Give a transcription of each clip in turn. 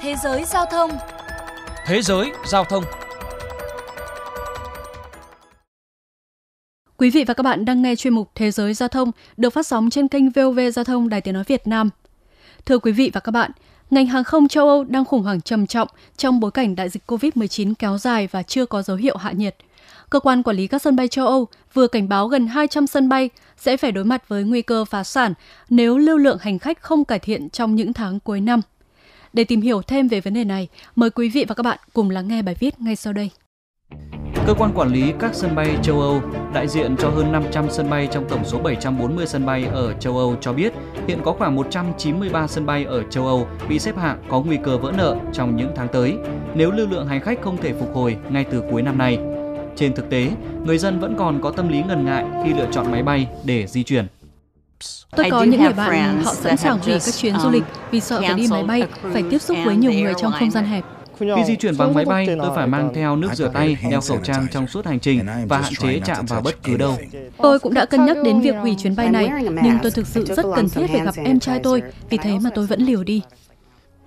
Thế giới giao thông Thế giới giao thông Quý vị và các bạn đang nghe chuyên mục Thế giới giao thông được phát sóng trên kênh VOV Giao thông Đài Tiếng Nói Việt Nam. Thưa quý vị và các bạn, ngành hàng không châu Âu đang khủng hoảng trầm trọng trong bối cảnh đại dịch COVID-19 kéo dài và chưa có dấu hiệu hạ nhiệt. Cơ quan quản lý các sân bay châu Âu vừa cảnh báo gần 200 sân bay sẽ phải đối mặt với nguy cơ phá sản nếu lưu lượng hành khách không cải thiện trong những tháng cuối năm. Để tìm hiểu thêm về vấn đề này, mời quý vị và các bạn cùng lắng nghe bài viết ngay sau đây. Cơ quan quản lý các sân bay châu Âu, đại diện cho hơn 500 sân bay trong tổng số 740 sân bay ở châu Âu cho biết hiện có khoảng 193 sân bay ở châu Âu bị xếp hạng có nguy cơ vỡ nợ trong những tháng tới nếu lưu lượng hành khách không thể phục hồi ngay từ cuối năm nay. Trên thực tế, người dân vẫn còn có tâm lý ngần ngại khi lựa chọn máy bay để di chuyển. Tôi có những người bạn họ sẵn sàng hủy các chuyến du lịch vì sợ phải đi máy bay, phải tiếp xúc với nhiều người trong không gian hẹp. Khi di chuyển bằng máy bay, tôi phải mang theo nước rửa tay, đeo khẩu trang trong suốt hành trình và hạn chế chạm vào bất cứ đâu. Tôi cũng đã cân nhắc đến việc hủy chuyến bay này, nhưng tôi thực sự rất cần thiết phải gặp em trai tôi, vì thế mà tôi vẫn liều đi.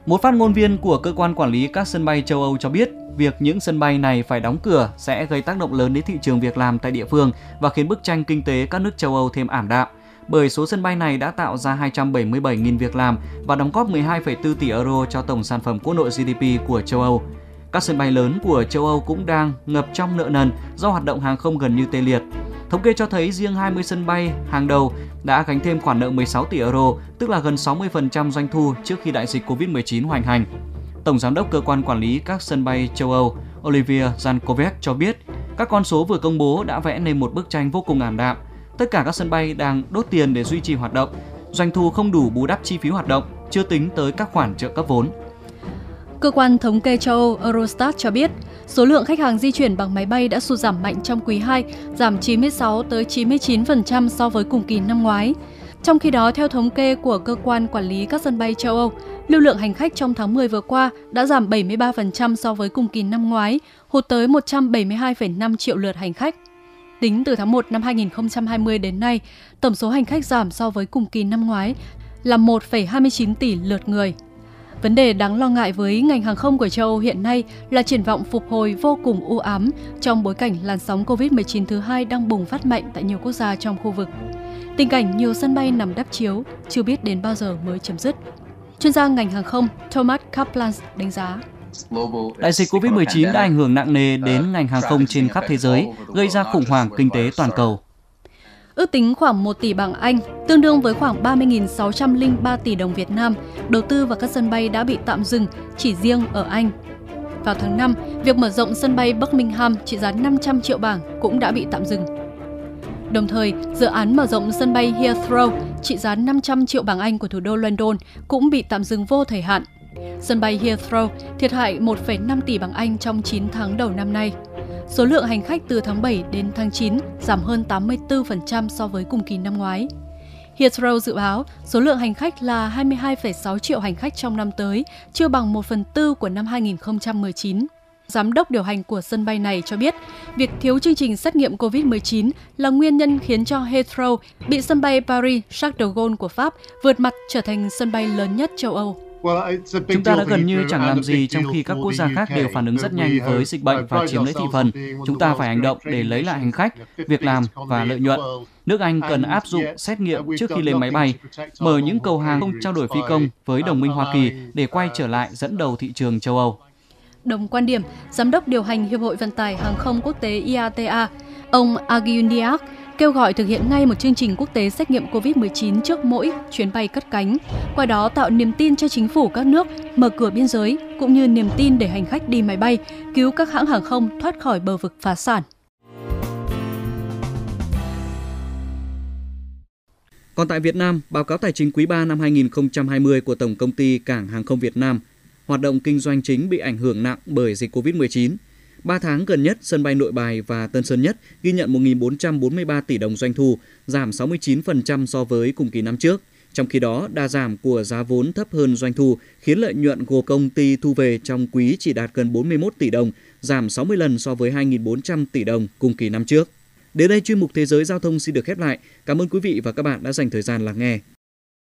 Một phát ngôn viên của cơ quan quản lý các sân bay châu Âu cho biết, việc những sân bay này phải đóng cửa sẽ gây tác động lớn đến thị trường việc làm tại địa phương và khiến bức tranh kinh tế các nước châu Âu thêm ảm đạm bởi số sân bay này đã tạo ra 277.000 việc làm và đóng góp 12,4 tỷ euro cho tổng sản phẩm quốc nội GDP của châu Âu. Các sân bay lớn của châu Âu cũng đang ngập trong nợ nần do hoạt động hàng không gần như tê liệt. Thống kê cho thấy riêng 20 sân bay hàng đầu đã gánh thêm khoản nợ 16 tỷ euro, tức là gần 60% doanh thu trước khi đại dịch Covid-19 hoành hành. Tổng giám đốc cơ quan quản lý các sân bay châu Âu Olivier Jankovic cho biết, các con số vừa công bố đã vẽ nên một bức tranh vô cùng ảm đạm Tất cả các sân bay đang đốt tiền để duy trì hoạt động. Doanh thu không đủ bù đắp chi phí hoạt động, chưa tính tới các khoản trợ cấp vốn. Cơ quan thống kê châu Âu Eurostat cho biết, số lượng khách hàng di chuyển bằng máy bay đã sụt giảm mạnh trong quý 2, giảm 96 tới 99% so với cùng kỳ năm ngoái. Trong khi đó, theo thống kê của cơ quan quản lý các sân bay châu Âu, lưu lượng hành khách trong tháng 10 vừa qua đã giảm 73% so với cùng kỳ năm ngoái, hụt tới 172,5 triệu lượt hành khách. Tính từ tháng 1 năm 2020 đến nay, tổng số hành khách giảm so với cùng kỳ năm ngoái là 1,29 tỷ lượt người. Vấn đề đáng lo ngại với ngành hàng không của châu Âu hiện nay là triển vọng phục hồi vô cùng u ám trong bối cảnh làn sóng COVID-19 thứ hai đang bùng phát mạnh tại nhiều quốc gia trong khu vực. Tình cảnh nhiều sân bay nằm đắp chiếu chưa biết đến bao giờ mới chấm dứt. Chuyên gia ngành hàng không Thomas Kaplan đánh giá. Đại dịch COVID-19 đã ảnh hưởng nặng nề đến ngành hàng không trên khắp thế giới, gây ra khủng hoảng kinh tế toàn cầu. Ước tính khoảng 1 tỷ bảng Anh, tương đương với khoảng 30.603 tỷ đồng Việt Nam, đầu tư vào các sân bay đã bị tạm dừng chỉ riêng ở Anh. Vào tháng 5, việc mở rộng sân bay Birmingham trị giá 500 triệu bảng cũng đã bị tạm dừng. Đồng thời, dự án mở rộng sân bay Heathrow trị giá 500 triệu bảng Anh của thủ đô London cũng bị tạm dừng vô thời hạn Sân bay Heathrow thiệt hại 1,5 tỷ bảng Anh trong 9 tháng đầu năm nay. Số lượng hành khách từ tháng 7 đến tháng 9 giảm hơn 84% so với cùng kỳ năm ngoái. Heathrow dự báo số lượng hành khách là 22,6 triệu hành khách trong năm tới, chưa bằng 1 phần tư của năm 2019. Giám đốc điều hành của sân bay này cho biết, việc thiếu chương trình xét nghiệm COVID-19 là nguyên nhân khiến cho Heathrow bị sân bay Paris Charles de Gaulle của Pháp vượt mặt trở thành sân bay lớn nhất châu Âu. Chúng ta đã gần như chẳng làm gì trong khi các quốc gia khác đều phản ứng rất nhanh với dịch bệnh và chiếm lấy thị phần. Chúng ta phải hành động để lấy lại hành khách, việc làm và lợi nhuận. Nước Anh cần áp dụng xét nghiệm trước khi lên máy bay, mở những cầu hàng không trao đổi phi công với đồng minh Hoa Kỳ để quay trở lại dẫn đầu thị trường châu Âu. Đồng quan điểm, Giám đốc điều hành Hiệp hội Vận tải Hàng không Quốc tế IATA, ông Agiundiak kêu gọi thực hiện ngay một chương trình quốc tế xét nghiệm COVID-19 trước mỗi chuyến bay cất cánh, qua đó tạo niềm tin cho chính phủ các nước mở cửa biên giới cũng như niềm tin để hành khách đi máy bay, cứu các hãng hàng không thoát khỏi bờ vực phá sản. Còn tại Việt Nam, báo cáo tài chính quý 3 năm 2020 của Tổng công ty Cảng hàng không Việt Nam, hoạt động kinh doanh chính bị ảnh hưởng nặng bởi dịch COVID-19 3 tháng gần nhất, sân bay Nội Bài và Tân Sơn Nhất ghi nhận 1.443 tỷ đồng doanh thu, giảm 69% so với cùng kỳ năm trước. Trong khi đó, đa giảm của giá vốn thấp hơn doanh thu khiến lợi nhuận của công ty thu về trong quý chỉ đạt gần 41 tỷ đồng, giảm 60 lần so với 2.400 tỷ đồng cùng kỳ năm trước. Đến đây chuyên mục Thế giới Giao thông xin được khép lại. Cảm ơn quý vị và các bạn đã dành thời gian lắng nghe.